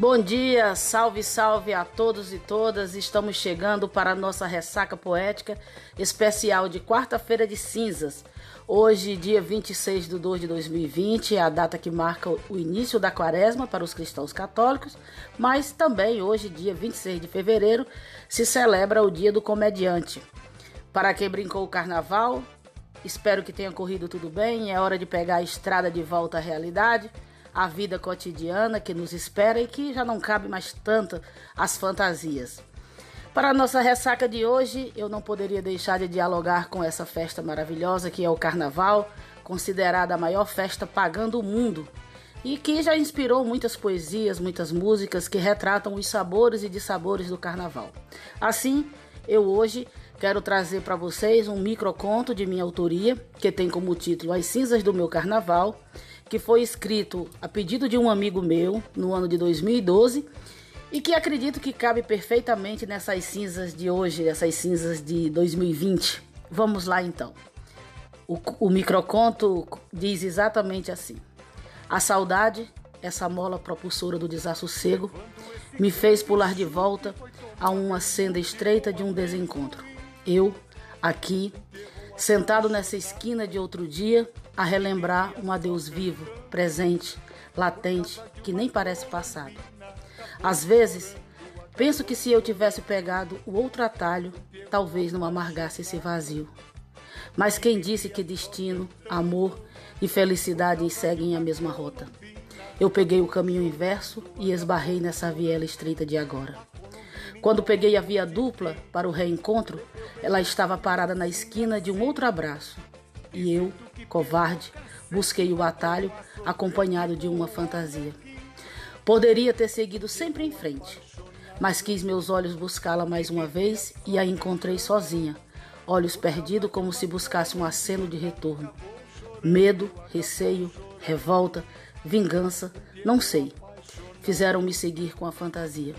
Bom dia, salve, salve a todos e todas. Estamos chegando para a nossa ressaca poética especial de quarta-feira de cinzas. Hoje, dia 26 de 2 de 2020, é a data que marca o início da quaresma para os cristãos católicos, mas também hoje, dia 26 de fevereiro, se celebra o dia do comediante. Para quem brincou o carnaval, espero que tenha corrido tudo bem. É hora de pegar a estrada de volta à realidade a vida cotidiana que nos espera e que já não cabe mais tanto as fantasias. Para a nossa ressaca de hoje, eu não poderia deixar de dialogar com essa festa maravilhosa que é o Carnaval, considerada a maior festa pagando o mundo e que já inspirou muitas poesias, muitas músicas que retratam os sabores e dissabores do Carnaval. Assim, eu hoje quero trazer para vocês um microconto de minha autoria, que tem como título As Cinzas do Meu Carnaval, que foi escrito a pedido de um amigo meu no ano de 2012 e que acredito que cabe perfeitamente nessas cinzas de hoje, essas cinzas de 2020. Vamos lá então. O, o microconto diz exatamente assim: A saudade, essa mola propulsora do desassossego, me fez pular de volta a uma senda estreita de um desencontro. Eu, aqui, sentado nessa esquina de outro dia, a relembrar um adeus vivo, presente, latente, que nem parece passado. Às vezes, penso que se eu tivesse pegado o outro atalho, talvez não amargasse esse vazio. Mas quem disse que destino, amor e felicidade seguem a mesma rota? Eu peguei o caminho inverso e esbarrei nessa viela estreita de agora. Quando peguei a via dupla para o reencontro, ela estava parada na esquina de um outro abraço, e eu, covarde, busquei o atalho acompanhado de uma fantasia. Poderia ter seguido sempre em frente, mas quis meus olhos buscá-la mais uma vez e a encontrei sozinha, olhos perdidos como se buscasse um aceno de retorno. Medo, receio, revolta, vingança, não sei. Fizeram-me seguir com a fantasia.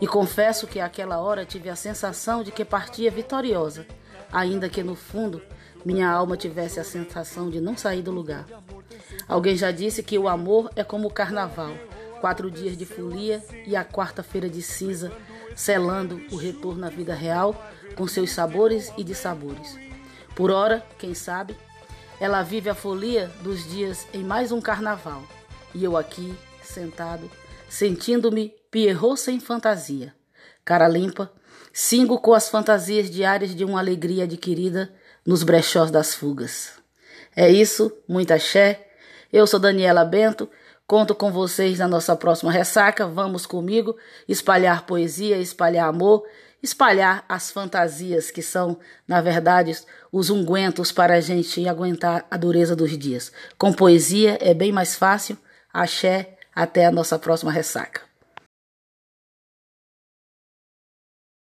E confesso que àquela hora tive a sensação de que partia vitoriosa, ainda que no fundo minha alma tivesse a sensação de não sair do lugar. Alguém já disse que o amor é como o carnaval, quatro dias de folia e a quarta-feira de cinza, selando o retorno à vida real com seus sabores e dissabores. Por ora, quem sabe, ela vive a folia dos dias em mais um carnaval, e eu aqui, sentado, sentindo-me Pierrot sem fantasia. Cara limpa, singo com as fantasias diárias de uma alegria adquirida nos brechós das fugas. É isso, muita axé. Eu sou Daniela Bento, conto com vocês na nossa próxima ressaca. Vamos comigo espalhar poesia, espalhar amor, espalhar as fantasias que são, na verdade, os ungüentos para a gente aguentar a dureza dos dias. Com poesia é bem mais fácil. Axé, até a nossa próxima ressaca.